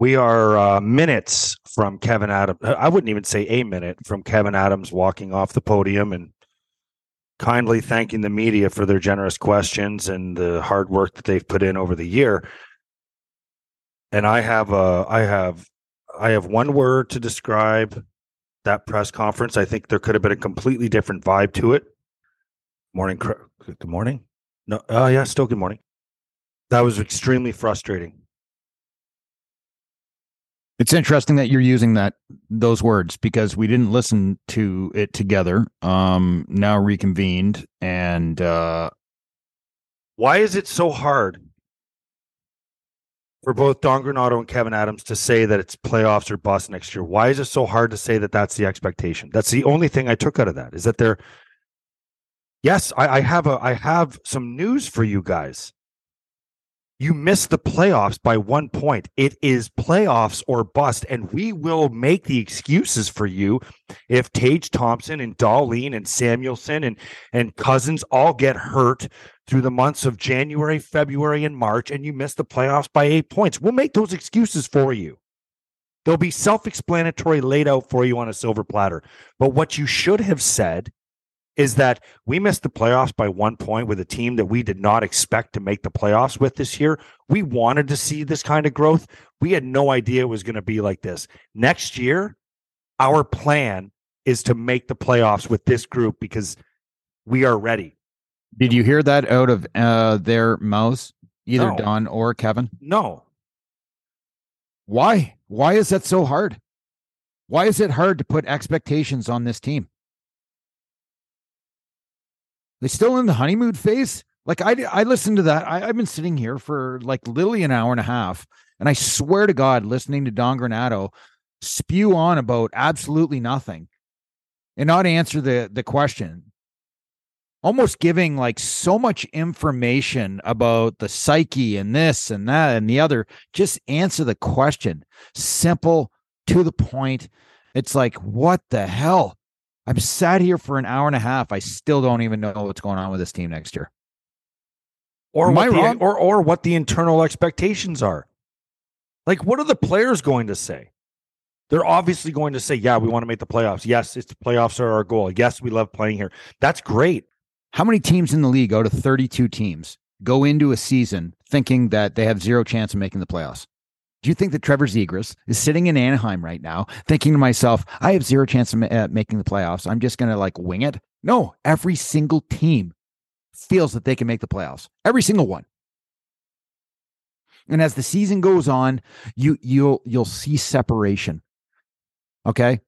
We are uh, minutes from Kevyn Adams. I wouldn't even say a minute from Kevyn Adams walking off the podium and kindly thanking the media for their generous questions and the hard work that they've put in over the year. And I have a, I have, I have one word to describe that press conference. I think there could have been a completely different vibe to it. Morning, good morning. No, oh yeah, still good morning. That was extremely frustrating. It's interesting that you're using that those words because we didn't listen to it together. Um, now reconvened, and uh, Why is it so hard for both Don Granato and Kevyn Adams to say that it's playoffs or bust next year? Why is it so hard to say that that's the expectation? That's the only thing I took out of that is that they're. Yes, I, I have a I have some news for you guys. You miss the playoffs by one point. It is playoffs or bust, and we will make the excuses for you if Tage Thompson and Dahlin and Samuelsson and and Cozens all get hurt through the months of January, February, and March, and you miss the playoffs by eight points. We'll make those excuses for you. They'll be self explanatory, laid out for you on a silver platter. But what you should have said is that we missed the playoffs by one point with a team that we did not expect to make the playoffs with this year. We wanted to see this kind of growth. We had no idea it was going to be like this. Next year, our plan is to make the playoffs with this group because we are ready. did you hear that out of uh, their mouths, either No. Don or Kevyn? No, Why? Why is that so hard? Why is it hard to put expectations on this team? They still in the honeymoon phase? Like I, I listened to that. I, I've been sitting here for like literally an hour and a half, and I swear to God, listening to Don Granato spew on about absolutely nothing, and not answer the the question. Almost giving like so much information about the psyche and this and that and the other. Just answer the question. Simple, to the point. It's like, what the hell? I'm sat here for an hour and a half. I still don't even know what's going on with this team next year. or Am what the, or or what the internal expectations are. Like, what are the players going to say? They're obviously going to say, "Yeah, we want to make the playoffs. Yes, it's the playoffs are our goal. Yes, we love playing here. That's great." How many teams in the league out of 32 teams go into a season thinking that they have zero chance of making the playoffs? Do you think that Trevor Zegras is sitting in Anaheim right now thinking to myself, I have zero chance of uh, making the playoffs. I'm just going to like wing it? No, every single team feels that they can make the playoffs. Every single one. And as the season goes on, you you'll you'll see separation. Okay?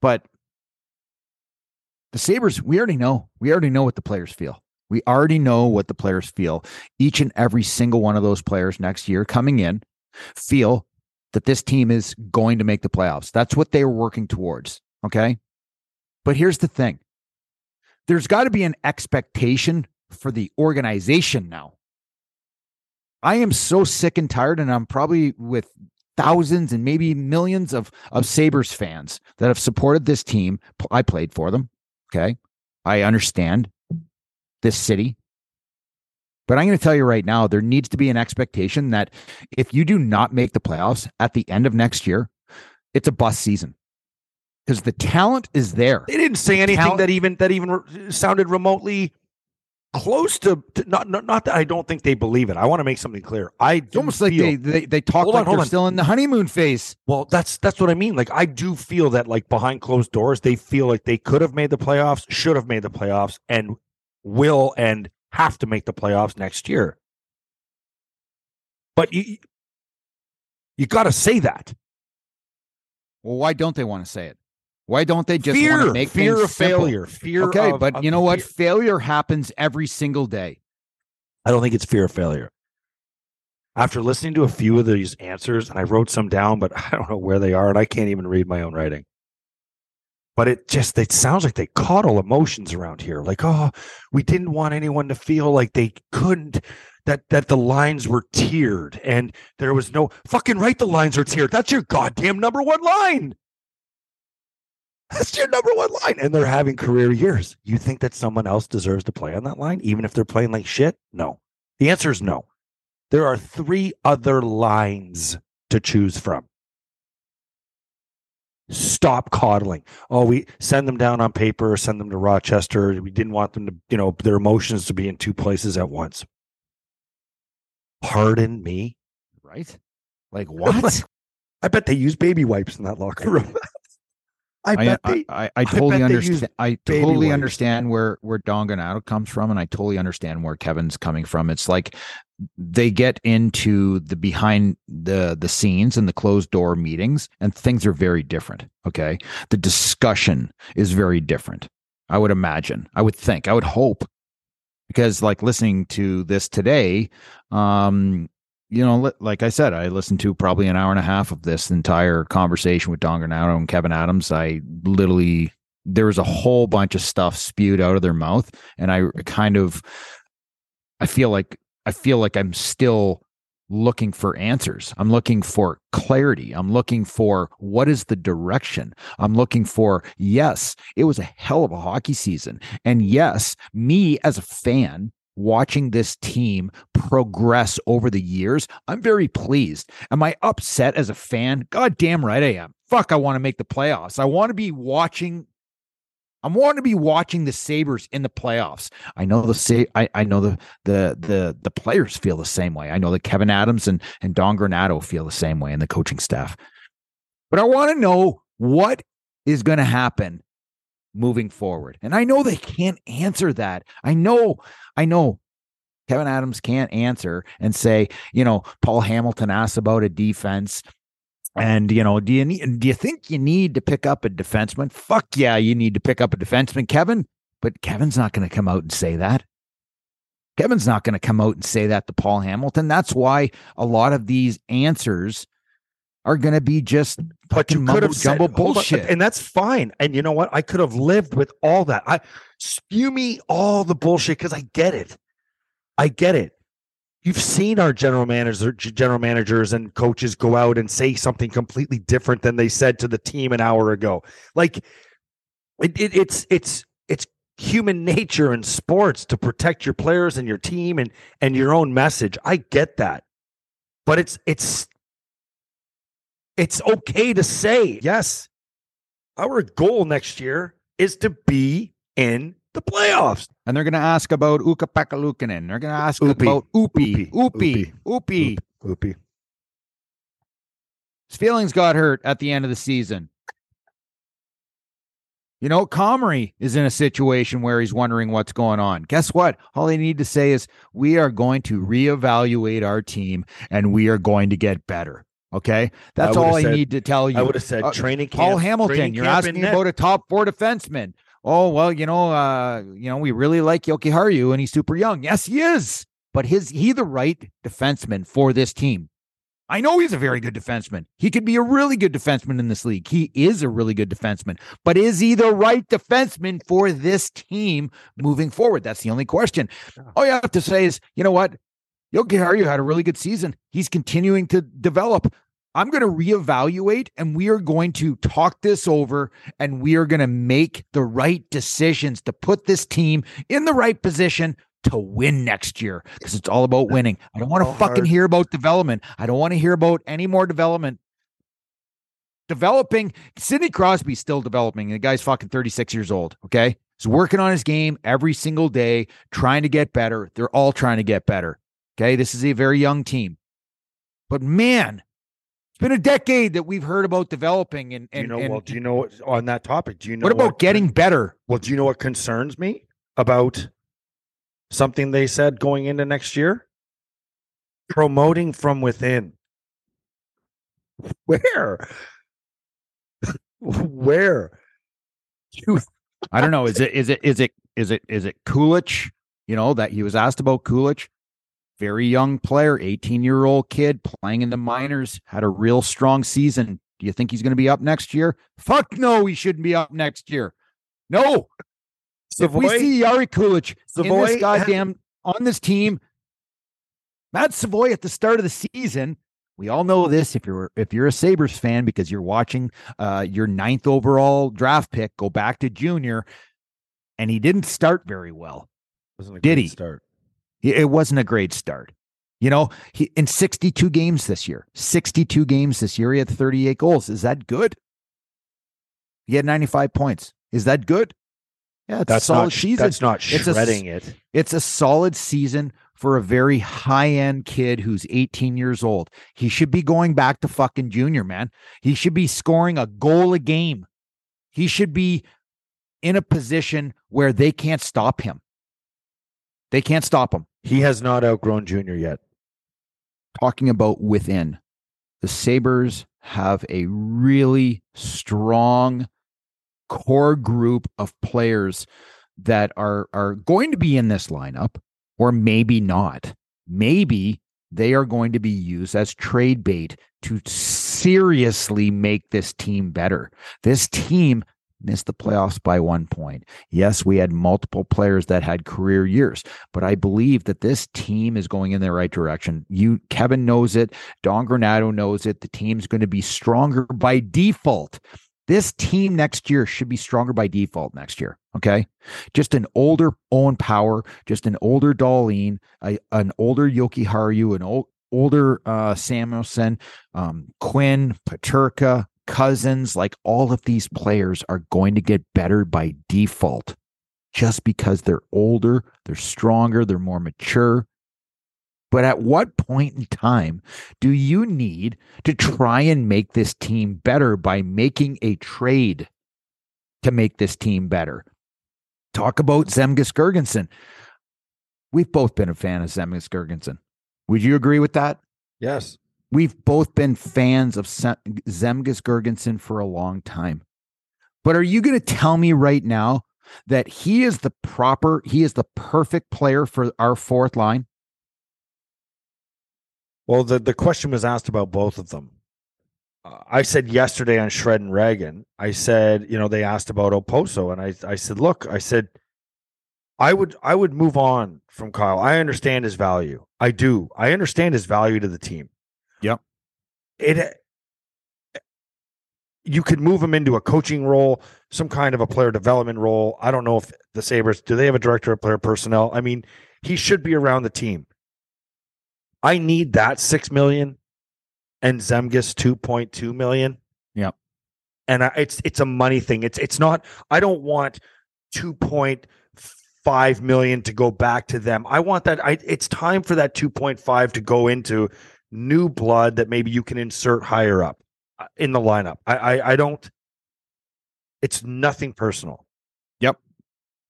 But the Sabres, we already know. We already know what the players feel. We already know what the players feel. Each and every single one of those players next year coming in feel that this team is going to make the playoffs. That's what they were working towards. Okay. But here's the thing there's got to be an expectation for the organization now. I am so sick and tired, and I'm probably with thousands and maybe millions of, of Sabres fans that have supported this team. I played for them. Okay. I understand this city. But I'm going to tell you right now, there needs to be an expectation that if you do not make the playoffs at the end of next year, it's a bust season because the talent is there. They didn't say anything Talent- that even that even re- sounded remotely close to, to not, not not that I don't think they believe it. I want to make something clear. I It's almost like they, they they talk like on, they're on. still in the honeymoon phase. Well, that's that's what I mean. Like I do feel that like behind closed doors, they feel like they could have made the playoffs, should have made the playoffs, and will and have to make the playoffs next year. But you you got to say that. Well, why don't they want to say it? Why don't they just fear, make fear of simple? failure, fear. Okay, of- but of you know what? fear. Failure happens every single day. I don't think it's fear of failure. After listening to a few of these answers, and I wrote some down, but I don't know where they are, and I can't even read my own writing. But it just it sounds like they coddle emotions around here. Like, oh, we didn't want anyone to feel like they couldn't that that the lines were tiered and there was no fucking right the lines are tiered. That's your goddamn number one line. That's your number one line. And they're having career years. You think that someone else deserves to play on that line, even if they're playing like shit? No. The answer is no. There are three other lines to choose from. Stop coddling. Oh, we send them down on paper send them to Rochester. We didn't want them to, you know, their emotions to be in two places at once. Pardon me. Right? Like what? I bet they use baby wipes in that locker room. I I, bet I, they. I, I totally understand. I totally understand where where Don Granato comes from, and I totally understand where Kevyn's coming from. It's like they get into the behind the the scenes and the closed door meetings, and things are very different. Okay, the discussion is very different. I would imagine. I would think. I would hope, because like listening to this today, um, you know, like I said, I listened to probably an hour and a half of this entire conversation with Don Granato and Kevyn Adams. I literally, there was a whole bunch of stuff spewed out of their mouth. And I kind of, I feel like, I feel like I'm still looking for answers. I'm looking for clarity. I'm looking for what is the direction. I'm looking for, yes, it was a hell of a hockey season. And yes, me as a fan, watching this team progress over the years, I'm very pleased. Am I upset as a fan? God damn right I am. Fuck, I want to make the playoffs. I want to be watching. I want to be watching the Sabres in the playoffs. I know the Sa- I, I know the the the the players feel the same way. I know that Kevyn Adams and and Don Granato feel the same way and the coaching staff. But I want to know what is going to happen moving forward. And I know they can't answer that. I know, I know Kevyn Adams can't answer and say, you know, Paul Hamilton asked about a defense. And you know, do you need do you think you need to pick up a defenseman? Fuck yeah, you need to pick up a defenseman, Kevyn. But Kevyn's not going to come out and say that. Kevyn's not going to come out and say that to Paul Hamilton. That's why a lot of these answers are going to be just but you could have jumbo hold on, bullshit. and that's fine. And you know what? I could have lived with all that. I spew me all the bullshit because I get it. I get it. You've seen our general manager, general managers, and coaches go out and say something completely different than they said to the team an hour ago. Like it, it, it's it's it's human nature in sports to protect your players and your team and and your own message. I get that, but it's it's it's okay to say yes. Our goal next year is to be in the playoffs. And they're going to ask about Ukko-Pekka Luukkonen. They're going to ask Upi. about. Upi. Upi. Upi. Oopie. His feelings got hurt at the end of the season. You know, Comrie is in a situation where he's wondering what's going on. Guess what? All they need to say is, we are going to reevaluate our team and we are going to get better. Okay. That's would've all I said- need to tell you. I would have said Uh, training camp. Paul Hamilton, training you're asking about a top four defenseman. Oh, well, you know, uh, you know, we really like Jokiharju and he's super young. Yes, he is. But his he the right defenseman for this team. I know he's a very good defenseman. He could be a really good defenseman in this league. He is a really good defenseman. But is he the right defenseman for this team moving forward? That's the only question. All you have to say is, you know what? Jokiharju had a really good season. He's continuing to develop. I'm going to reevaluate and we are going to talk this over and we are going to make the right decisions to put this team in the right position to win next year because it's all about winning. I don't want to fucking hear about development. I don't want to hear about any more development. Developing Sidney Crosby's still developing. The guy's fucking 36 years old. Okay. He's working on his game every single day, trying to get better. They're all trying to get better. Okay. This is a very young team. But man, it's been a decade that we've heard about developing and, Do you know? and well, do you know what, on that topic? Do you know what about getting better? Well, do you know what concerns me about something they said going into next year? Promoting from within. Where? Where? I don't know. Is it is it is it is it is it Kulich? You know, that he was asked about Kulich. Very young player, 18 year old kid playing in the minors, had a real strong season. Do you think he's going to be up next year? Fuck no, he shouldn't be up next year. No. If we see Jiri Kulich in Savoie this goddamn on this team, Matt Savoie at the start of the season, we all know this. If you're if you're a Sabres fan because you're watching uh, your ninth overall draft pick go back to junior, and he didn't start very well. Did he? start? It wasn't a great start. You know, he in 62 games this year, 62 games this year, he had 38 goals. Is that good? He had 95 points. Is that good? Yeah, it's That's solid not. season. That's not It's a shredding it. It's a solid season for a very high end kid who's 18 years old. He should be going back to fucking junior, man. He should be scoring a goal a game. He should be in a position where they can't stop him. They can't stop him. He has not outgrown Junior yet. Talking about within, the Sabres have a really strong core group of players that are are going to be in this lineup or maybe not. Maybe they are going to be used as trade bait to seriously make this team better. This team missed the playoffs by one point. Yes, we had multiple players that had career years, but I believe that this team is going in the right direction. You Kevyn knows it, Don Granato knows it. The team's going to be stronger by default. This team next year should be stronger by default next year. Okay. Just an older Owen Power, just an older Dahlin, a, an older Jokiharju, an old, older uh, Samuelsson, um, Quinn, Peterka, Cozens. Like all of these players are going to get better by default just because they're older, they're stronger, they're more mature. But at what point in time do you need to try and make this team better by making a trade to make this team better? Talk about Zemgus Girgensons. We've both been a fan of Zemgus Girgensons. Would you agree with that? Yes. We've both been fans of Zemgus Girgensons for a long time. But are you going to tell me right now that he is the proper, he is the perfect player for our fourth line? Well, the, the question was asked about both of them. I said yesterday on Shred and Reagan, I said, you know, they asked about Okposo, and I, I said, look, I said, I would I would move on from Kyle. I understand his value. I do. I understand his value to the team. It you could move him into a coaching role, some kind of a player development role. I don't know if the Sabres do they have a director of player personnel? I mean, he should be around the team. I need that six million and Zemgus two point two million. Yep. And I, it's it's a money thing. It's it's not. I don't want two point five million to go back to them. I want that. I it's time for that two point five to go into new blood that maybe you can insert higher up uh, in the lineup. I I, I don't. It's nothing personal.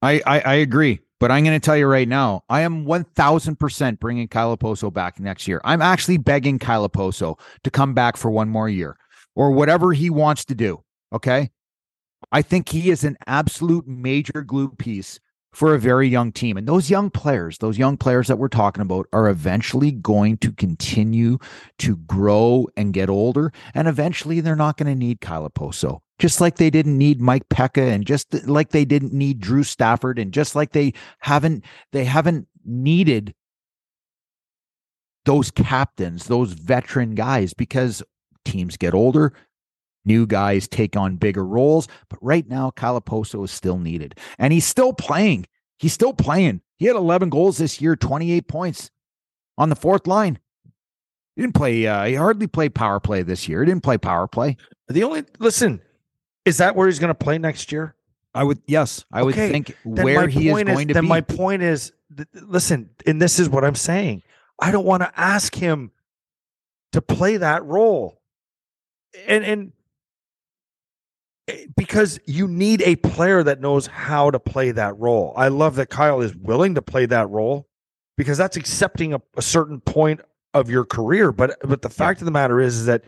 I, I, I agree. But I'm going to tell you right now, I am 1000% bringing Kyle Okposo back next year. I'm actually begging Kyle Okposo to come back for one more year or whatever he wants to do. Okay. I think he is an absolute major glue piece for a very young team. And those young players, those young players that we're talking about, are eventually going to continue to grow and get older. And eventually they're not going to need Kyle Okposo just like they didn't need Mike Peca and just like they didn't need Drew Stafford and just like they haven't they haven't needed those captains, those veteran guys because teams get older, new guys take on bigger roles, but right now Kyle Okposo is still needed and he's still playing. He's still playing. He had 11 goals this year, 28 points on the fourth line. He didn't play uh, he hardly played power play this year. He didn't play power play. The only listen is that where he's going to play next year. I would yes, I would think Then where he is point going to then be. my point is th- listen, and this is what I'm saying. I don't want to ask him to play that role. And and because you need a player that knows how to play that role. I love that Kyle is willing to play that role because that's accepting a, a certain point of your career. But but the fact of the matter is, is that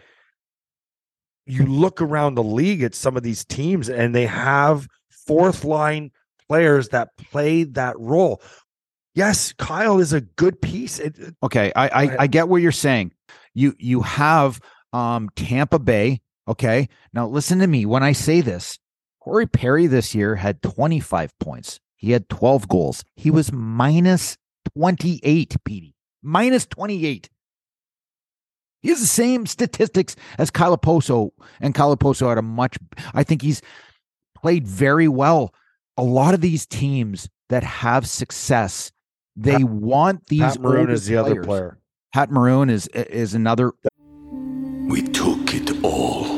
you look around the league at some of these teams and they have fourth line players that play that role. Yes, Kyle is a good piece. It- Okay, I I. I get what you're saying. You you have um Tampa Bay. Okay, now listen to me when I say this. Corey Perry this year had 25 points. He had 12 goals. He was minus 28, Petey. Minus 28. He has the same statistics as Kyle Okposo, and Kyle Okposo had a much. I think he's played very well. A lot of these teams that have success, they Pat- want these. Pat Maroon older is the other player. Pat Maroon is is another. We took it all.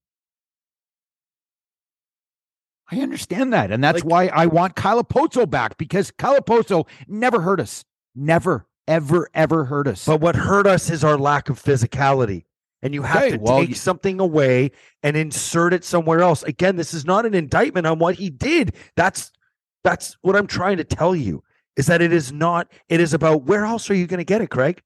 I understand that, and that's Like- why I want Kyle Okposo back because Kyle Okposo never hurt us. Never, ever, ever hurt us. But what hurt us is our lack of physicality. And you have Okay, to well, take you- something away and insert it somewhere else. Again, this is not an indictment on what he did. That's that's what I'm trying to tell you. Is that it is not, it is about where else are you going to get it, Craig?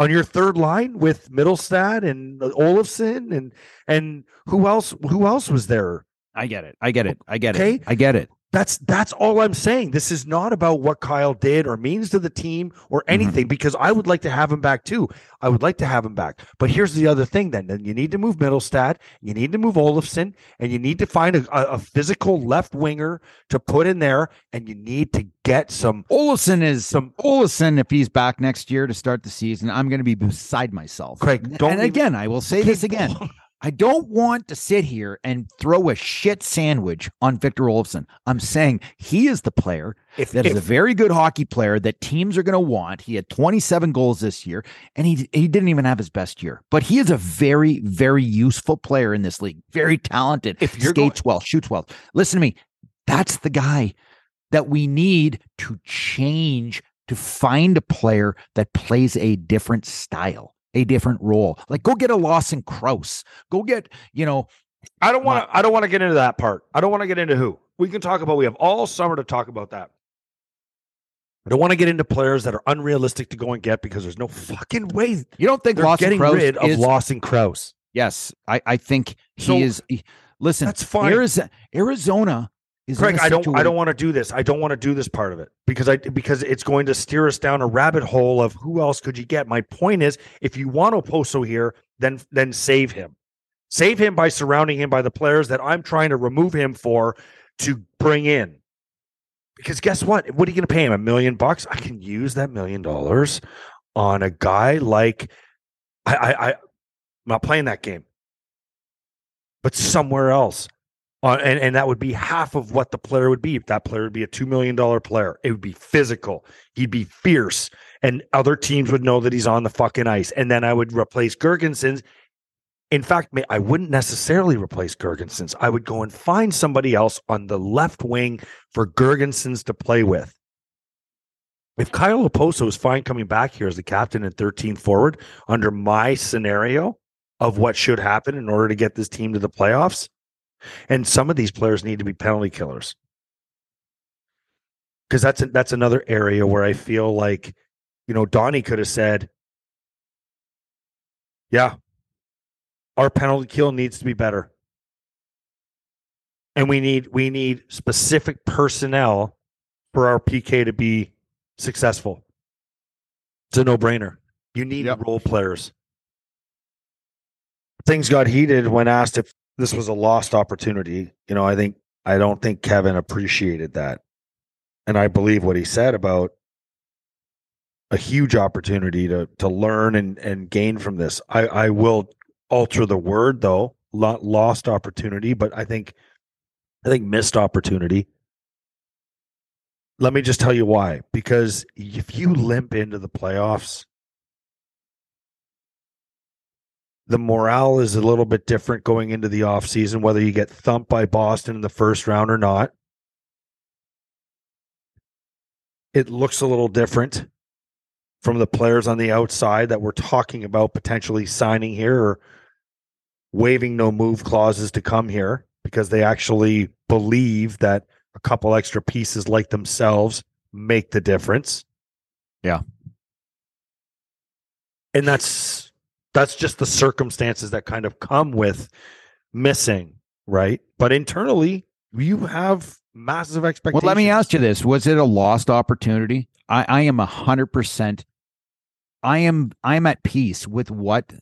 On your third line with Mittelstadt and Olofsson and and who else who else was there? I get it. I get it. I get Okay. it. I get it. That's that's all I'm saying. This is not about what Kyle did or means to the team or Mm-hmm. anything because I would like to have him back too. I would like to have him back. But here's the other thing then. Then you need to move Mittelstadt, you need to move Olofsson, and you need to find a, a, a physical left winger to put in there, and you need to get some Olson is some Olson. If he's back next year to start the season, I'm going to be beside myself. Craig, And- don't and even- again, I will say this again. I don't want to sit here and throw a shit sandwich on Victor Olofsson. I'm saying he is the player If, that is if- a very good hockey player that teams are going to want. He had 27 goals this year, and he he didn't even have his best year. But he is a very very useful player in this league. Very talented. If you're skates well, shoots well. Listen to me. That's the guy that we need to change to find a player that plays a different style, a different role. Like go get a Lawson Crouse. Go get you know I don't want to. I don't want to get into that part. I don't want to get into who. We can talk about. We have all summer to talk about that. I don't want to get into players that are unrealistic to go and get because there's no fucking way you don't think Lawson getting Crouse rid of Lawson Crouse. Yes, I, I think he So- is. he- listen, That's fine. Arizona, Arizona is. Craig, I don't. I don't want to do this. I don't want to do this part of it because I because it's going to steer us down a rabbit hole of who else could you get. My point is, if you want Okposo here, then then save him, save him by surrounding him by the players that I'm trying to remove him for to bring in. Because guess what? What are you going to pay him? A million bucks? I can use that million dollars on a guy like I. I, I I'm not playing that game, but somewhere else. Uh, and, and that would be half of what the player would be. If that player would be a $2 million player, it would be physical. He'd be fierce. And other teams would know that he's on the fucking ice. And then I would replace Girgensons. In fact, I wouldn't necessarily replace Girgensons. I would go and find somebody else on the left wing for Girgensons to play with. If Kyle Okposo is fine coming back here as the captain and 13 forward under my scenario of what should happen in order to get this team to the playoffs, and some of these players need to be penalty killers because that's that's another area where I feel like you know Donnie could have said, "Yeah, our penalty kill needs to be better, and we need we need specific personnel for our PK to be successful." It's a no brainer. You need Yep. role players. Things got heated when asked if this was a lost opportunity. You know, I think I don't think Kevyn appreciated that. And I believe what he said about a huge opportunity to to learn and and gain from this. I I will alter the word though, not lost opportunity, but I think I think missed opportunity. Let me just tell you why. Because if you limp into the playoffs, the morale is a little bit different going into the offseason, whether you get thumped by Boston in the first round or not. It looks a little different from the players on the outside that we're talking about potentially signing here or waiving no move clauses to come here because they actually believe that a couple extra pieces like themselves make the difference. Yeah. And that's that's just the circumstances that kind of come with missing, right? But internally, you have massive expectations. Well, let me ask you this: Was it a lost opportunity? I, I am a hundred percent. I am I am at peace with what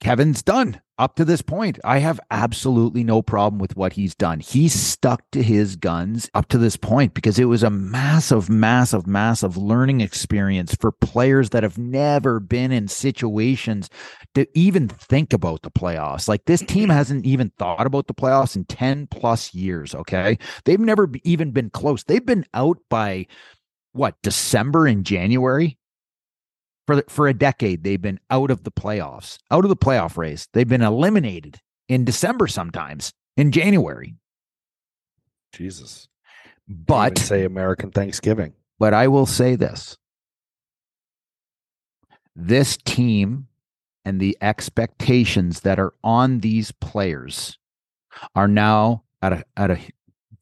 Kevyn's done up to this point. I have absolutely no problem with what he's done. He's stuck to his guns up to this point because it was a massive, massive, massive learning experience for players that have never been in situations to even think about the playoffs. Like this team hasn't even thought about the playoffs in 10 plus years. Okay. They've never even been close. They've been out by what, December and January? For for a decade they've been out of the playoffs, out of the playoff race. They've been eliminated in December sometimes, in January. Jesus. But say American Thanksgiving. But I will say this. This team and the expectations that are on these players are now at a at a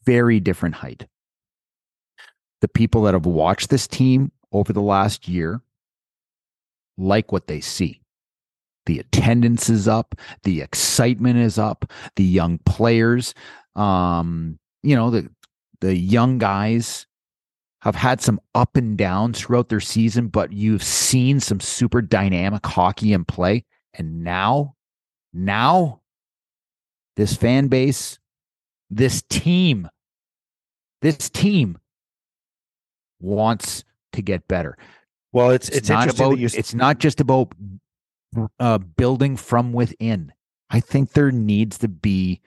very different height. The people that have watched this team over the last year like what they see. The attendance is up, the excitement is up, the young players, um, you know, the the young guys have had some up and downs throughout their season, but you've seen some super dynamic hockey in play. And now, now, this fan base, this team, this team wants to get better. Well, it's it's, it's not about it's not just about uh, building from within. I think there needs to be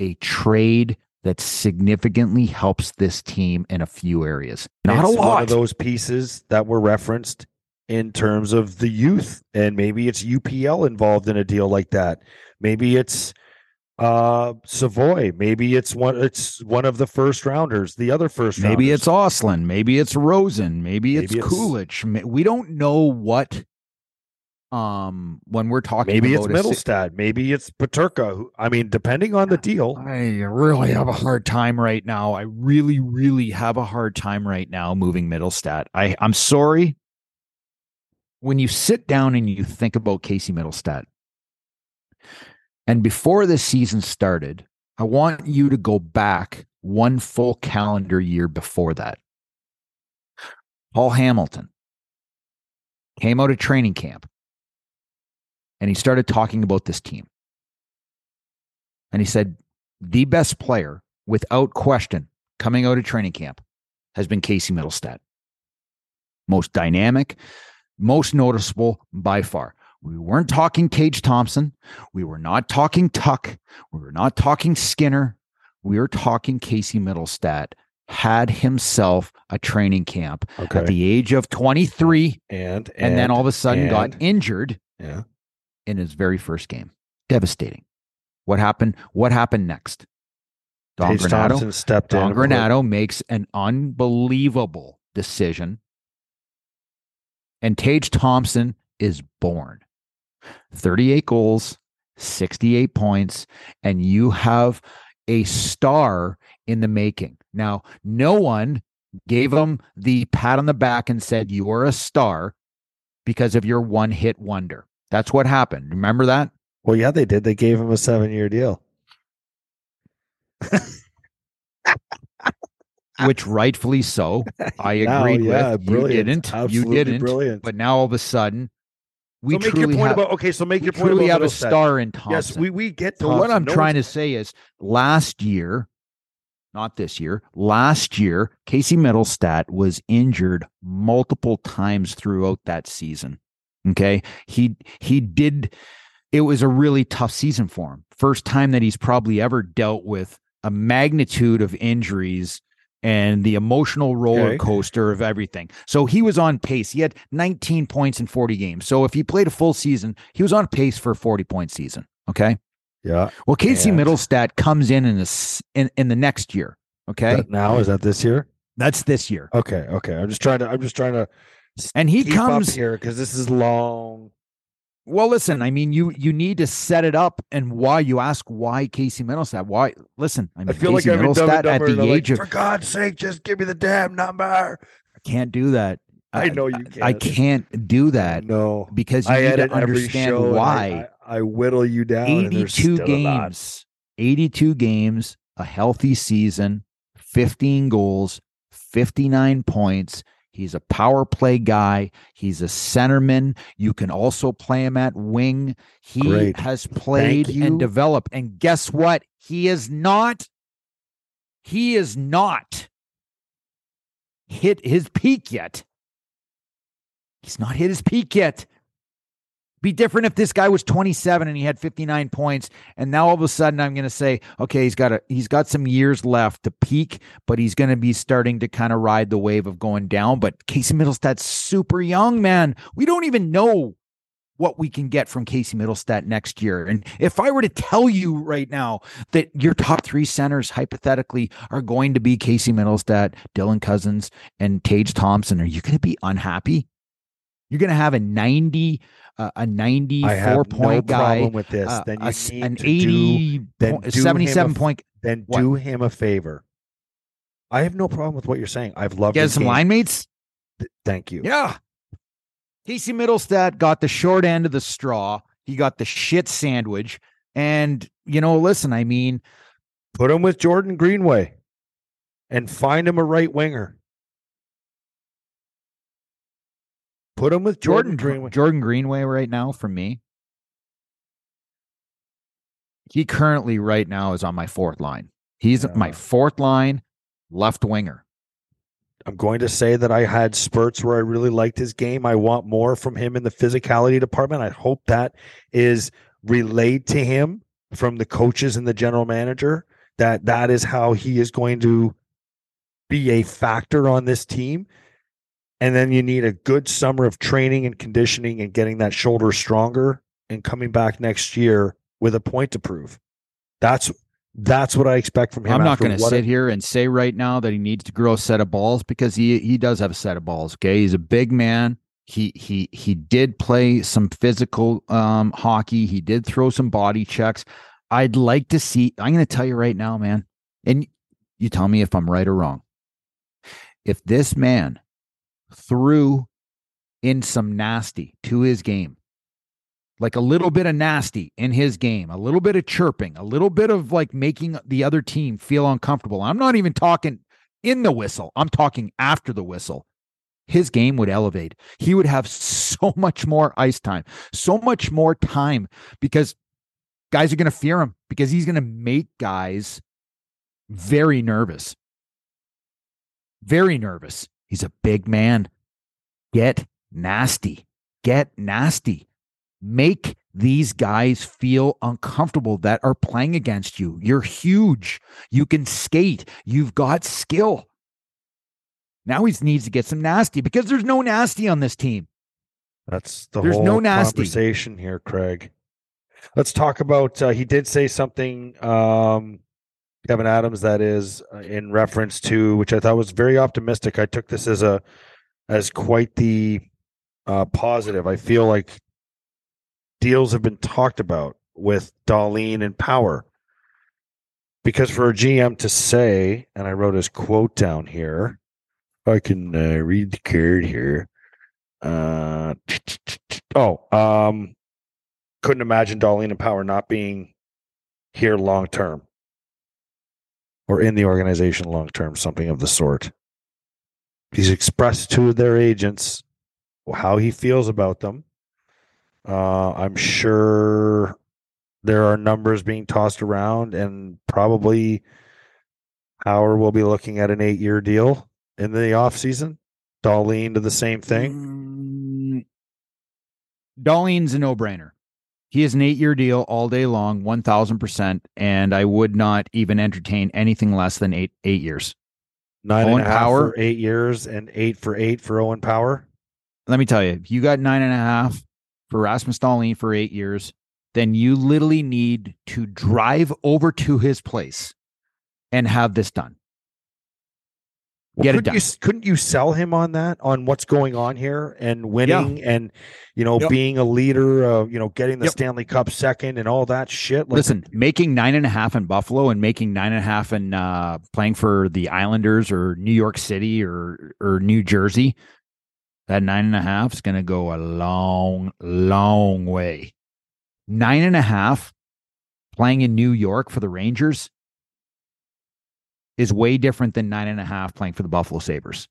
a trade that significantly helps this team in a few areas. Not it's a lot. One of those pieces that were referenced in terms of the youth, and maybe it's UPL involved in a deal like that. Maybe it's uh Savoie. Maybe it's one it's one of the first rounders, the other first Maybe rounders. it's Ostlund, maybe it's Rosen, maybe, maybe it's, it's Kulich. We don't know what um when we're talking maybe it's Mittelstadt, si- maybe it's Peterka. I mean, depending on the deal. I really have a hard time right now. I really, really have a hard time right now moving Mittelstadt. I I'm sorry. When you sit down and you think about Casey Mittelstadt, and before this season started, I want you to go back one full calendar year before that. Paul Hamilton came out of training camp and he started talking about this team. And he said, the best player, without question, coming out of training camp has been Casey Mittelstadt. Most dynamic, most noticeable by far. We weren't talking Tage Thompson. We were not talking Tuch. We were not talking Skinner. We were talking Casey Mittelstadt. Had himself a training camp okay. at the age of 23 and, and, and then all of a sudden and, got injured yeah. in his very first game. Devastating. What happened? What happened next? Don Tage Granato, Thompson stepped Don in. Granato makes an unbelievable decision. And Tage Thompson is born. 38 goals, 68 points, and you have a star in the making. Now, no one gave him the pat on the back and said, You are a star because of your one hit wonder. That's what happened. Remember that? Well, yeah, they did. They gave him a seven year deal. Which rightfully so. I agreed yeah, with. Brilliant. You didn't. Absolutely you didn't. Brilliant. But now all of a sudden, we so make your point have, about okay. So make your point truly about have a star in Thompson. Yes, we we get. So what I'm no trying to say is, last year, not this year. Last year, Casey Mittelstadt was injured multiple times throughout that season. Okay. He he did it was a really tough season for him. First time that he's probably ever dealt with a magnitude of injuries and the emotional roller Okay. coaster of everything. So he was on pace. He had 19 points in 40 games. So if he played a full season, he was on pace for a 40 point season. Okay. Yeah. Well, Casey And- Mittelstadt comes in in, this, in in the next year. Okay. Now is that this year? That's this year. Okay. Okay. I'm just trying to. I'm just trying to And he comes here because this is long. Well, listen, I mean, you you need to set it up, and why you ask why Casey Mittelstadt? Why? Listen, I mean, I feel Casey like Mittelstadt at the they're like, age of for God's sake, just give me the damn number. I can't do that. I know you can't. I can't do that No, because you I need to understand I- why. I, I whittle you down. 82 still games, 82 games, a healthy season, 15 goals, 59 points. He's a power play guy. He's a centerman. You can also play him at wing. He Great. has played and developed. And guess what? He is not, he is not hit his peak yet. He's not hit his peak yet. Be different if this guy was 27 and he had 59 points, and now all of a sudden I'm going to say, okay, he's got a he's got some years left to peak, but he's going to be starting to kind of ride the wave of going down. But Casey Mittelstadt's super young, man. We don't even know what we can get from Casey Mittelstadt next year. And if I were to tell you right now that your top three centers hypothetically are going to be Casey Mittelstadt, Dylan Cozens, and Tage Thompson, are you going to be unhappy? You're going to have a 90, uh, a 94 I have point no guy, problem with this. uh, then a you s- need an to 80, do, then point- do him a 77 f- point. then What? do him a favor. I have no problem with what you're saying. I've loved Get some game. line mates. Th- Thank you. Yeah. Casey Mittelstadt got the short end of the straw. He got the shit sandwich. And, you know, listen, I mean, Put him with Jordan Greenway and find him a right winger. Put him with Jordan, Jordan Greenway. Jordan Greenway right now for me. He currently right now is on my fourth line. He's my fourth line left winger. I'm going to say that I had spurts where I really liked his game. I want more from him in the physicality department. I hope that is relayed to him from the coaches and the general manager that that is how he is going to be a factor on this team. And then you need a good summer of training and conditioning and getting that shoulder stronger and coming back next year with a point to prove. That's that's what I expect from him. I'm not going to sit I- here and say right now that he needs to grow a set of balls because he he does have a set of balls. Okay, he's a big man. He he he did play some physical um, hockey. He did throw some body checks. I'd like to see. I'm going to tell you right now, man, and you tell me if I'm right or wrong. If this man threw in some nasty to his game, like a little bit of nasty in his game, a little bit of chirping, a little bit of like making the other team feel uncomfortable. I'm not even talking in the whistle, I'm talking after the whistle. His game would elevate. He would have so much more ice time, so much more time because guys are going to fear him because he's going to make guys very nervous. Very nervous. He's a big man. Get nasty. Get nasty make these guys feel uncomfortable that are playing against you. You're huge. You can skate. You've got skill. Now he needs to get some nasty because there's no nasty on this team. That's the There's whole no nasty. conversation here, Craig. Let's talk about. Uh, he did say something, um, Kevyn Adams, that is uh, in reference to, which I thought was very optimistic. I took this as a as quite the uh, positive. I feel like deals have been talked about with Dahlin and Power. Because for a GM to say, and I wrote his quote down here, I can uh, read the card here. Uh, oh, um, couldn't imagine Dahlin and Power not being here long term or in the organization long term, something of the sort. He's expressed to their agents how he feels about them. Uh, I'm sure there are numbers being tossed around and probably Power will be looking at an eight year deal in the offseason. Dahlin to the same thing. Mm, Dahlin's a no brainer. He is an eight year deal all day long, 1000%. And I would not even entertain anything less than eight, eight years. Nine and Owen a half Power. for eight years and eight for eight for Owen Power. Let me tell you, if you got nine and a half for Rasmus Dahlin for eight years, then you literally need to drive over to his place and have this done. Well, Get it couldn't done. You, couldn't you sell him on that, on what's going on here and winning and, you know, Yep. being a leader, uh, you know, getting the Yep. Stanley Cup second and all that shit? Like, Listen, making nine and a half in Buffalo and making nine and a half in uh, playing for the Islanders or New York City or or New Jersey, that nine and a half is going to go a long, long way. Nine and a half playing in New York for the Rangers is way different than nine and a half playing for the Buffalo Sabres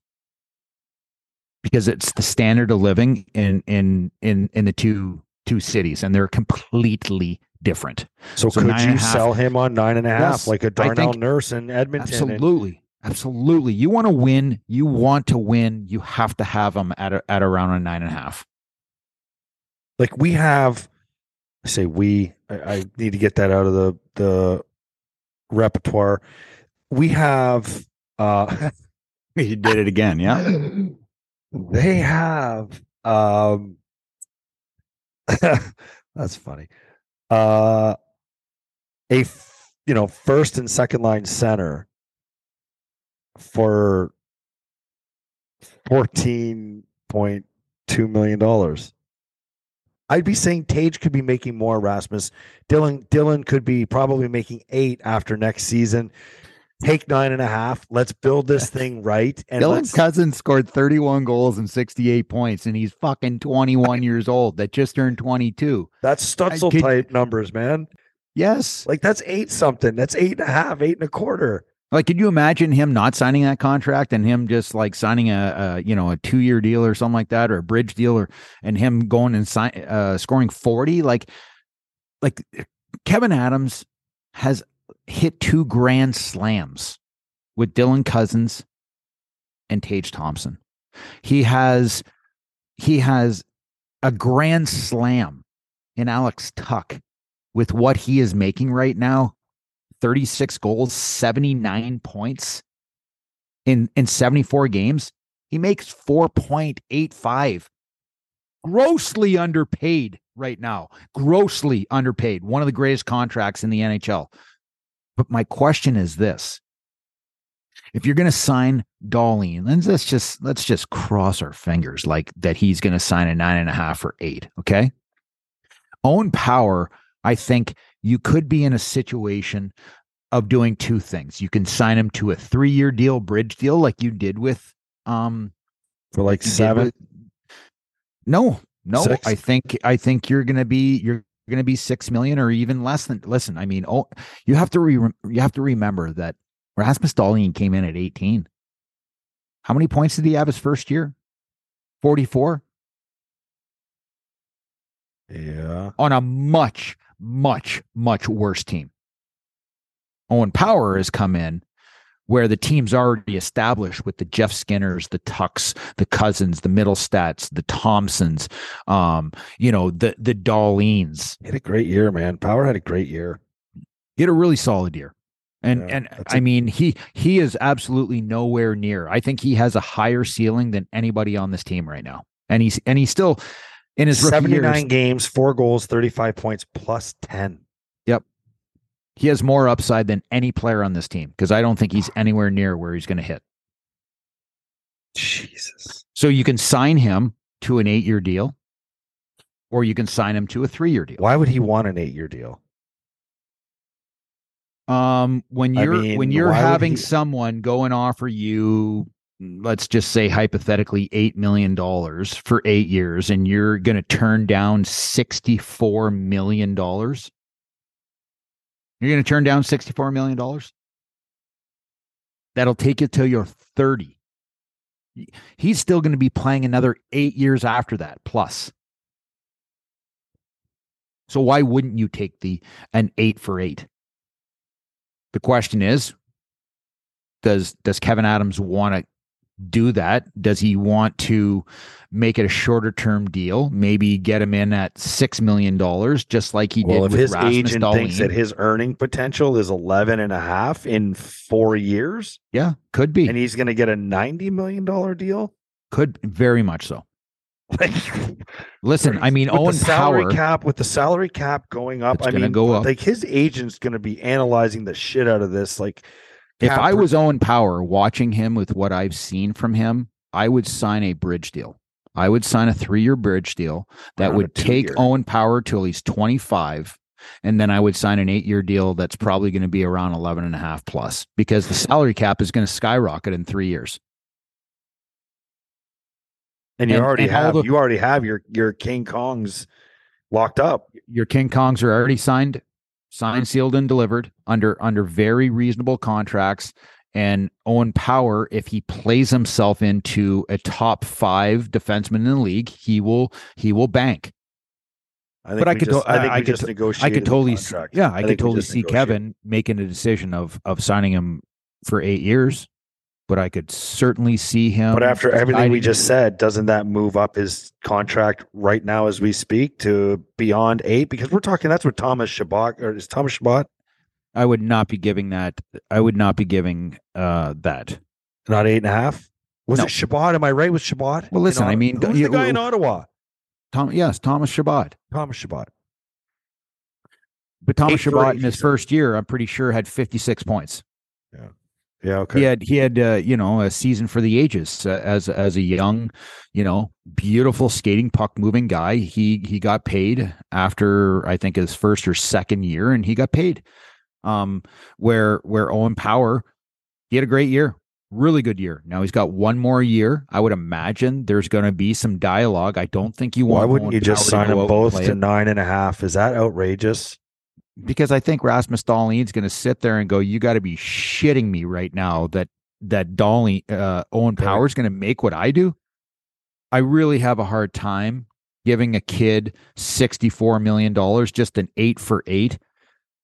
because it's the standard of living in in in in the two two cities and they're completely different. so, so could you sell him on nine and a half, Yes, like a Darnell Nurse in Edmonton? and- Absolutely. Absolutely. You want to win, you want to win, you have to have them at a, at around a nine and a half. like we have I say we I, I need to get that out of the the repertoire. We have uh You did it again, yeah. they have um that's funny. Uh a f- you know first and second line center for 14.2 million dollars. I'd be saying Tage could be making more Rasmus. Dylan Dylan could be probably making 8 after next season. Take nine and a half. Let's build this thing right and Dylan Cozens scored 31 goals and 68 points, and he's fucking 21 years old that just turned 22. That's Stützle type numbers, man. Yes. Like that's eight something. That's eight and a half, eight and a quarter. Like, could you imagine him not signing that contract and him just like signing a, a you know a two year deal or something like that or a bridge deal or and him going and sign uh, scoring forty like like Kevyn Adams has hit two grand slams with Dylan Cozens and Tage Thompson. He has he has a grand slam in Alex Tuch with what he is making right now 36 goals, 79 points in in 74 games. He makes 4.85. Grossly underpaid right now. Grossly underpaid. One of the greatest contracts in the NHL. But my question is this. If you're going to sign then let's just let's just cross our fingers like that he's going to sign a nine and a half or eight. Okay. Owen Power, I think you could be in a situation of doing two things. You can sign him to a three year deal, bridge deal, like you did with um For like seven. with- no, no. Six? I think I think you're gonna be you're gonna be six million or even less than listen, I mean, oh you have to re, you have to remember that Rasmus Dahlin came in at 18. How many points did he have his first year? 44 Yeah. on a much, much, much worse team. Owen Power has come in where the team's already established with the Jeff Skinners, the Tuchs, the Cozens, the Mittelstadts, the Thompsons, um, you know, the the Dahlins. He had a great year, man. Power had a great year. He had a really solid year. And Yeah, and I a- mean he he is absolutely nowhere near. I think he has a higher ceiling than anybody on this team right now. And he's and he's still in his 79 years, games, four goals, 35 points, plus 10. He has more upside than any player on this team because I don't think he's anywhere near where he's going to hit. Jesus. So you can sign him to an eight year deal, or you can sign him to a three year deal. Why would he want an eight year deal? Um, when you're mean, when you're having he- someone go and offer you, let's just say hypothetically, eight million dollars for eight years, and you're going to turn down sixty four million dollars. You're going to turn down sixty four million dollars. That'll take you till you're thirty. He's still going to be playing another eight years after that, plus. So why wouldn't you take the an eight for eight? The question is, Does does Kevyn Adams want to do that? Does he want to make it a shorter term deal? Maybe get him in at six million dollars, just like he well, did if with his Rasmus agent Dahlin. thinks that his earning potential is 11 and a half in four years yeah, could be. and he's going to get a 90 million dollar deal could very much so. like Listen, I mean, Owen salary Power. cap with the salary cap going up i mean go up. like his agent's going to be analyzing the shit out of this like If I was Owen Power watching him with what I've seen from him, I would sign a bridge deal. I would sign a three year bridge deal that Around would take two-year. Owen Power till he's 25. And then I would sign an eight year deal that's probably going to be around 11 and a half plus because the salary cap is going to skyrocket in three years. and you and- already and have the- you already have your your king kongs locked up Your King Kongs are already signed, signed, sealed, and delivered under under very reasonable contracts. And Owen Power, if he plays himself into a top five defenseman in the league, he will he will bank. I think But I could just, I think I could I could totally, yeah, I I, could totally see negotiated. Kevyn making a decision of of signing him for eight years. But I could certainly see him. But after everything we just said, doesn't that move up his contract right now as we speak to beyond eight? Because we're talking that's what Thomas Chabot or is Thomas Chabot I would not be giving that. I would not be giving uh that. not eight and a half? Was No. it Chabot? Am I right with Chabot? Well, listen, In I mean, who's you- the guy in Ottawa? Tom, yes, Thomas Chabot. Thomas Chabot. But Thomas Chabot in his first year, I'm pretty sure had 56 points. Yeah, okay. He had he had uh, you know a season for the ages uh, as as a young, you know, beautiful skating puck moving guy. He he got paid after I think his first or second year, and he got paid. Um, where where Owen Power, he had a great year, really good year. Now he's got one more year. I would imagine there's going to be some dialogue. I don't think you want. Why wouldn't Owen you just Power sign them both to it. nine and a half? Is that outrageous? Because I think Rasmus Dahlin's going to sit there and go, "You got to be shitting me right now that that Dahlin, uh, Owen. Power's going to make what I do." I really have a hard time giving a kid sixty four million dollars just an eight for eight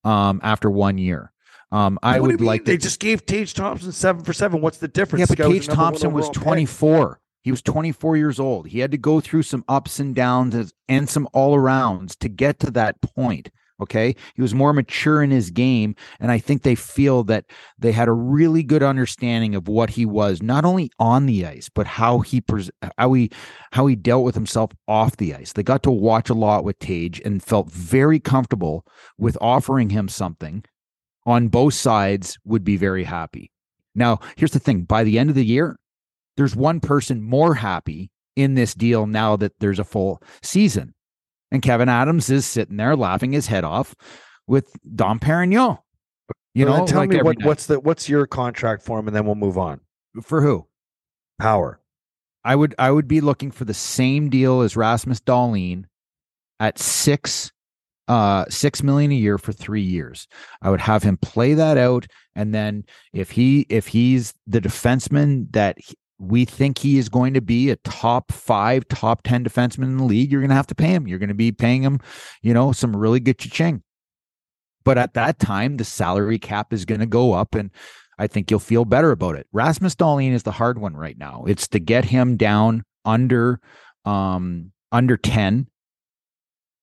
um, after one year. Um, I What would like They just gave Tage Thompson seven for seven. What's the difference? yeah, but guy was Tage the number one Thompson was 24. He was 24 years old. He had to go through some ups and downs and some all arounds to get to that point. Okay. He was more mature in his game. And I think they feel that they had a really good understanding of what he was, not only on the ice, but how he, pres- how he, how he dealt with himself off the ice. They got to watch a lot with Tage and felt very comfortable with offering him something on both sides would be very happy. Now, here's the thing by the end of the year, there's one person more happy in this deal now that there's a full season. And Kevyn Adams is sitting there laughing his head off with Dom Perignon. You Well, know, tell like me what, night. what's the what's your contract for him, and then we'll move on. for who? Power. I would I would be looking for the same deal as Rasmus Dahlin at six uh six million a year for three years. I would have him play that out, and then if he if he's the defenseman that we think he is going to be a top five, top ten defenseman in the league, you're going to have to pay him. You're going to be paying him, you know, some really good cha-ching. But at that time, the salary cap is going to go up, and I think you'll feel better about it. Rasmus Dahlin is the hard one right now. It's to get him down under um under 10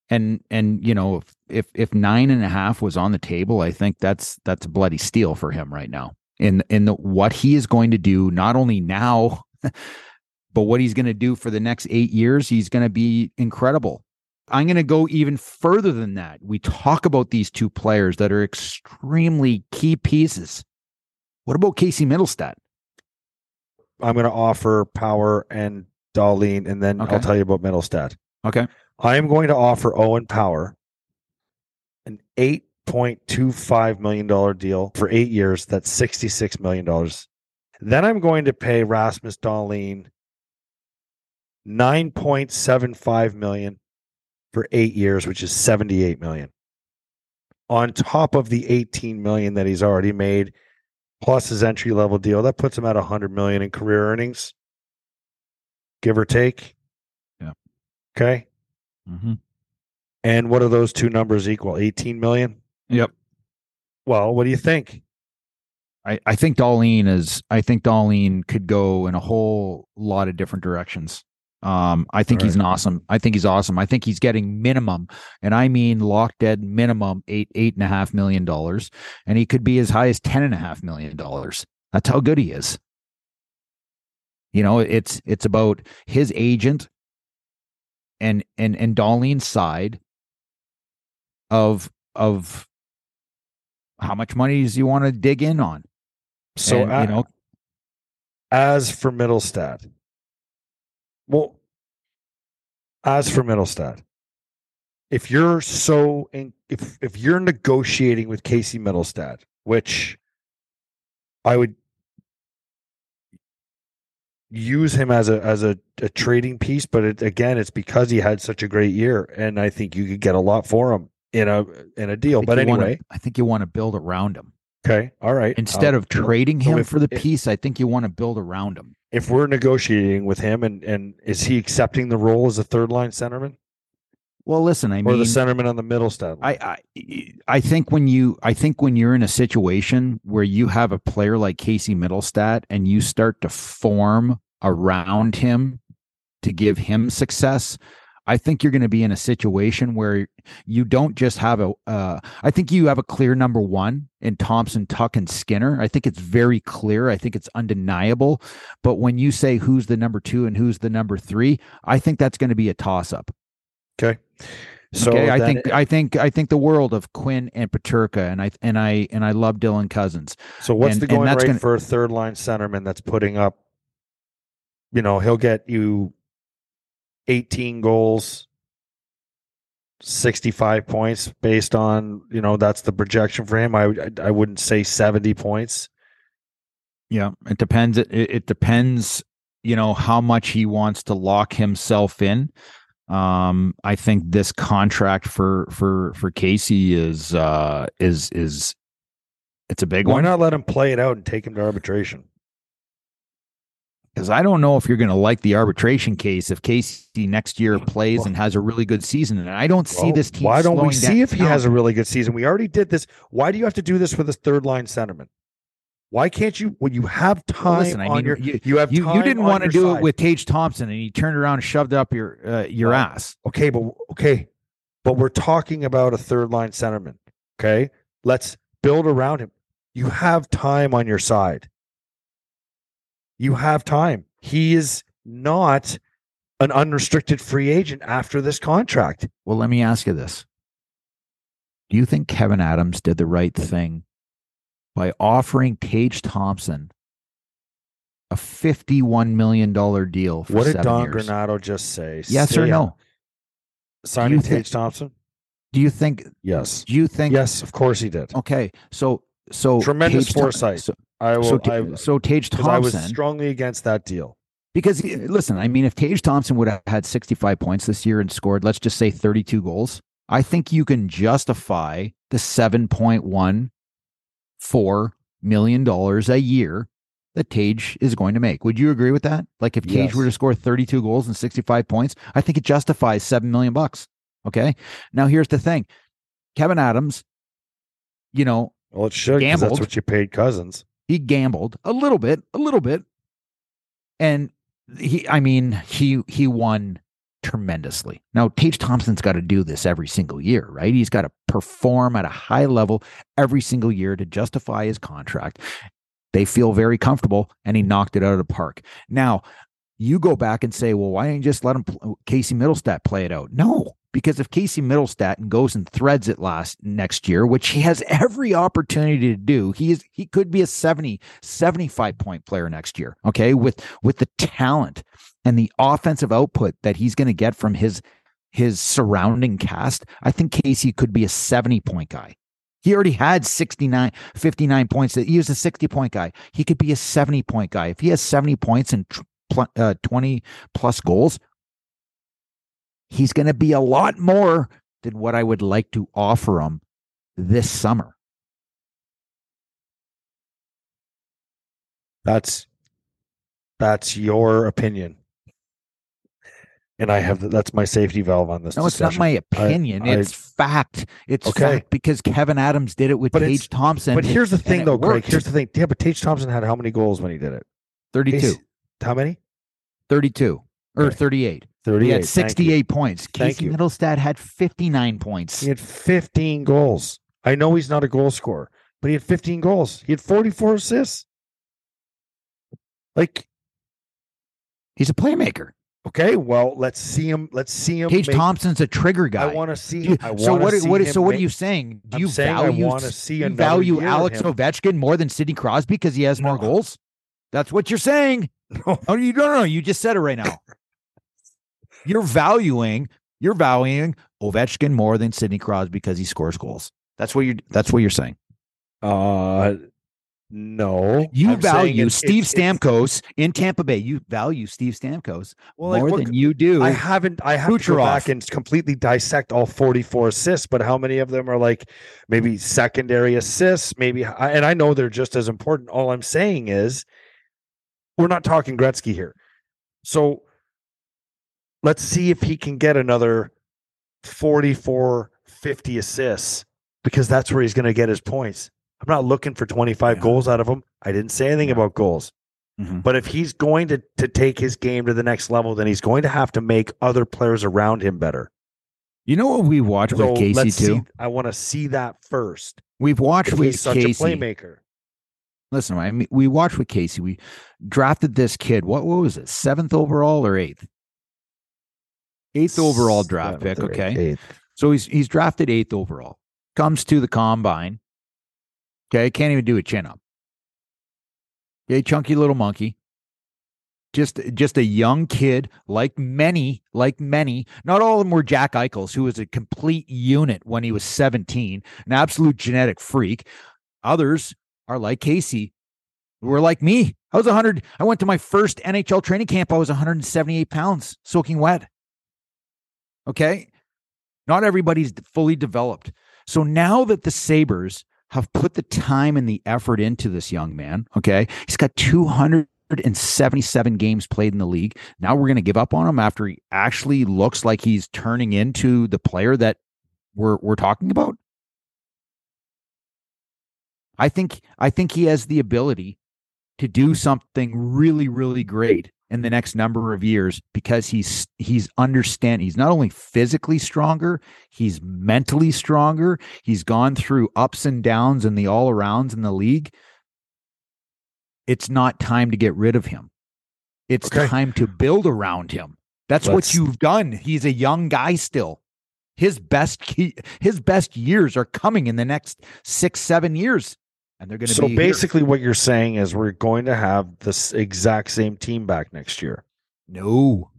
and and you know if, if if nine and a half was on the table i think that's that's a bloody steal for him right now in in the what he is going to do not only now but what he's going to do for the next eight years he's going to be incredible. I'm going to go even further than that. We talk about these two players that are extremely key pieces. What about casey Mittelstadt? I'm going to offer Power and Dahlin, and then I'll tell you about Mittelstadt. okay. I am going to offer Owen Power an eight point two five million dollar deal for eight years. That's sixty six million dollars. Then I'm going to pay Rasmus Dahlin nine point seven five million for eight years, which is seventy eight million. On top of the eighteen million that he's already made, plus his entry level deal, that puts him at hundred million in career earnings, give or take. Yeah. Okay. mm-hmm. And what do those two numbers equal? 18 million? Yep. Well, what do you think? I, I think Dahlin is I think Dahlin could go in a whole lot of different directions. Um, I think he's an awesome. I think he's awesome. I think he's getting minimum, and I mean locked dead minimum eight eight and a half million dollars, and he could be as high as ten and a half million dollars. That's how good he is. You know, it's it's about his agent and and and Dahlin's side of of how much money does he want to dig in on? So And, you know, as for Mittelstadt, well, as for Mittelstadt, if you're so in, if if you're negotiating with Casey Mittelstadt, which I would use him as a as a, a trading piece, but it, again, it's because he had such a great year, and I think you could get a lot for him in a in a deal. But you wanna- anyway, I think you want to build around him okay, all right. instead Uh, of trading so him if- for the if- piece. I think you want to build around him. if we're negotiating with him, and and is he accepting the role as a third line centerman? Well, listen, I or mean, the centerman on the middle stat. I, I I think when you I think when you're in a situation where you have a player like Casey Mittelstadt and you start to form around him to give him success, I think you're going to be in a situation where you don't just have a. Uh, I think you have a clear number one in Thompson, Tuch, and Skinner. I think it's very clear. I think it's undeniable. But when you say who's the number two and who's the number three, I think that's going to be a toss up. okay. So okay, I think I think I think the world of Quinn and Peterka, and I and I and I love Dylan Cozens. so. What's and- the going rate gonna- for a third line centerman that's putting up? You know, he'll get you eighteen goals, sixty-five points based on you know that's the projection for him. I I wouldn't say seventy points. Yeah, it depends. It, it depends. You know how much he wants to lock himself in. Um, I think this contract for for for Casey is uh is is it's a big Why one not let him play it out and take him to arbitration? Because I don't know if you're going to like the arbitration case if Casey next year plays and has a really good season, and I don't see Well, this team. Why don't we see if he has a really good season? We already did this. Why do you have to do this with his third line centerman? Why can't you when you have time Well, listen, I mean, your you- you have you you didn't want to do side. it with Tage Thompson, and he turned around and shoved up your uh, your Well, ass. okay, but okay, but we're talking about a third line centerman. Okay, let's build around him. You have time on your side. You have time. He is not an unrestricted free agent after this contract. Well, let me ask you this: Do you think Kevyn Adams did the right thing by offering Tage Thompson a fifty-one million dollar deal for What did Don years? Granato just say? Yes or no? Uh, signing you thi- Tage Thompson? Do you think? Yes. Do you think? Yes, of course he did. Okay, so so Tremendous Tage foresight. So, I will. so, I, so Tage 'cause I was strongly against that deal. because eh, listen, I mean, if Tage Thompson would have had sixty-five points this year and scored, let's just say thirty-two goals, I think you can justify the seven point one four million dollars a year that Tage is going to make. Would you agree with that? Like if Tage Yes. were to score 32 goals and 65 points, I think it justifies 7 million bucks. Okay? Now here's the thing. Kevyn Adams, you know, Well, it should. That's what you paid Cozens. He gambled a little bit, a little bit. And he I mean, he he won tremendously. Now, Tage Thompson's got to do this every single year, right? He's got to perform at a high level every single year to justify his contract. They feel very comfortable, and he knocked it out of the park. Now, you go back and say, well, why didn't you just let him, Casey Mittelstadt, play it out? No, because if Casey Mittelstadt goes and threads it last next year, which he has every opportunity to do, he is he could be a 70, 75 point player next year. Okay, with with the talent and the offensive output that he's going to get from his his surrounding cast, I think Casey could be a 70 point guy. He already had 69, 59 points. He was a 60 point guy. He could be a 70 point guy. If he has 70 points and uh, 20 plus goals, he's going to be a lot more than what I would like to offer him this summer. That's that's your opinion. and I have that's my safety valve on this. No, it's not my opinion. I- it's fact. It's Okay. fact because Kevyn Adams did it with Tage Thompson. But here's the thing, though, Greg. Here's the thing. Yeah, but Tage Thompson had how many goals when he did it? 32, He's- How many? 32 or Okay. 38. He had Thank you. 68 points. Thank Casey you. Mittelstadt had 59 points. He had 15 goals. I know he's not a goal scorer, but he had 15 goals. He had 44 assists. Like, He's a playmaker. okay, well, let's see him. Let's see him. Tage make- Thompson's a trigger guy. I want to see. I so what? see What? him So what are you saying? Do I'm you saying I value? wanna see you value Alex him. Ovechkin more than Sidney Crosby because he has more goals? That's what you're saying. No. Oh, you don't know. You just said it right now. You're valuing. You're valuing Ovechkin more than Sidney Crosby because he scores goals. That's what you're. That's what you're saying. Uh, no. You I'm value it's- Steve it's- it's- Stamkos in Tampa Bay. You value Steve Stamkos Well, like, more look, than you do. I haven't. I have to go Kucherov. back and completely dissect all 44 assists, but how many of them are like maybe secondary assists? Maybe, and I know they're just as important. All I'm saying is, we're not talking Gretzky here. So let's see if he can get another 44, 50 assists because that's where he's going to get his points. I'm not looking for 25 Yeah. goals out of him. I didn't say anything Yeah. about goals. Mhm. But if he's going to to take his game to the next level, then he's going to have to make other players around him better. You know what we watch So with Casey let's too. see. I want to see that first. We've watched with he's such Casey. a playmaker. Listen, I mean, we watched with Casey. We drafted this kid. What, what was it? Seventh overall or eighth? Eighth overall draft pick. Okay, eighth. so he's he's drafted eighth overall. Comes to the combine. Okay, can't even do a chin up. Okay, chunky little monkey. Just just a young kid, like many, like many. Not all of them were Jack Eichels, who was a complete unit when he was 17, an absolute genetic freak. Others are like Casey, who were like me. I was 100. I went to my first NHL training camp. I was 178 pounds, soaking wet. Okay. Not everybody's fully developed. So now that the Sabres have put the time and the effort into this young man, okay, he's got 277 games played in the league. Now we're going to give up on him after he actually looks like he's turning into the player that we're we're talking about. I think I think he has the ability to do something really really great in the next number of years because he's he's understand he's not only physically stronger, he's mentally stronger. He's gone through ups and downs and the all arounds in the league. It's not time to get rid of him. It's Okay. time to build around him. That's what Let's- you've done. He's a young guy still. His best key, his best years are coming in the next six, seven years, and they're going to So be here. basically, what you're saying is we're going to have this exact same team back next year. No,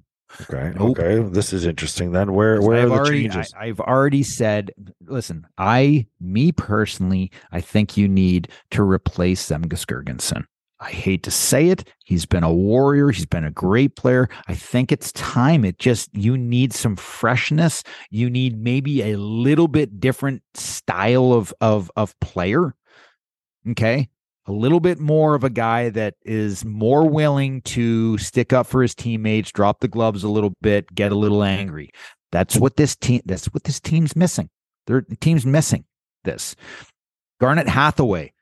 Okay. Nope. Okay. This is interesting. Then where where I've are the already, changes? I, have already said. Listen, I, me personally, I think you need to replace Zemgus Girgensons. I hate to say it. He's been a warrior. He's been a great player. I think it's time. It just you need some freshness. You need maybe a little bit different style of of of player. Okay. A little bit more of a guy that is more willing to stick up for his teammates, drop the gloves a little bit, get a little angry. That's what this team that's what this team's missing. Their team's missing this. Garnet Hathaway,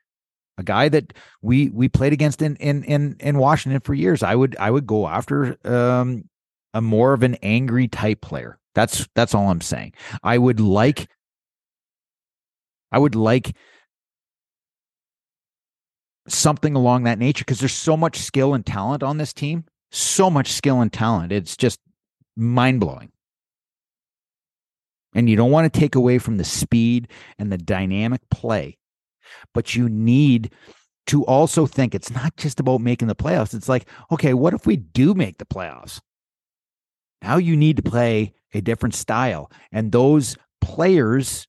a guy that we we played against in in in in Washington for years. I would I would go after um a more of an angry type player. That's that's all I'm saying. I would like I would like something along that nature because there's so much skill and talent on this team. So much skill and talent. It's just mind blowing. And you don't want to take away from the speed and the dynamic play, but you need to also think it's not just about making the playoffs. It's like, okay, what if we do make the playoffs? Now you need to play a different style. And those players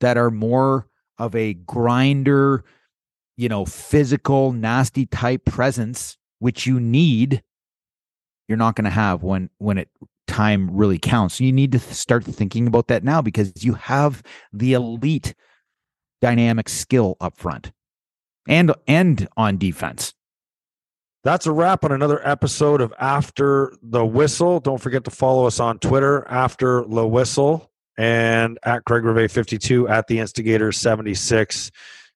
that are more of a grinder, you know, physical, nasty type presence, which you need, you're not going to have when when it time really counts. You need to start thinking about that now because you have the elite dynamic skill up front and and on defense. That's a wrap on another episode of After the Whistle. Don't forget to follow us on Twitter, After the Whistle, and at Craig Rivet 52 at the Instigator 76.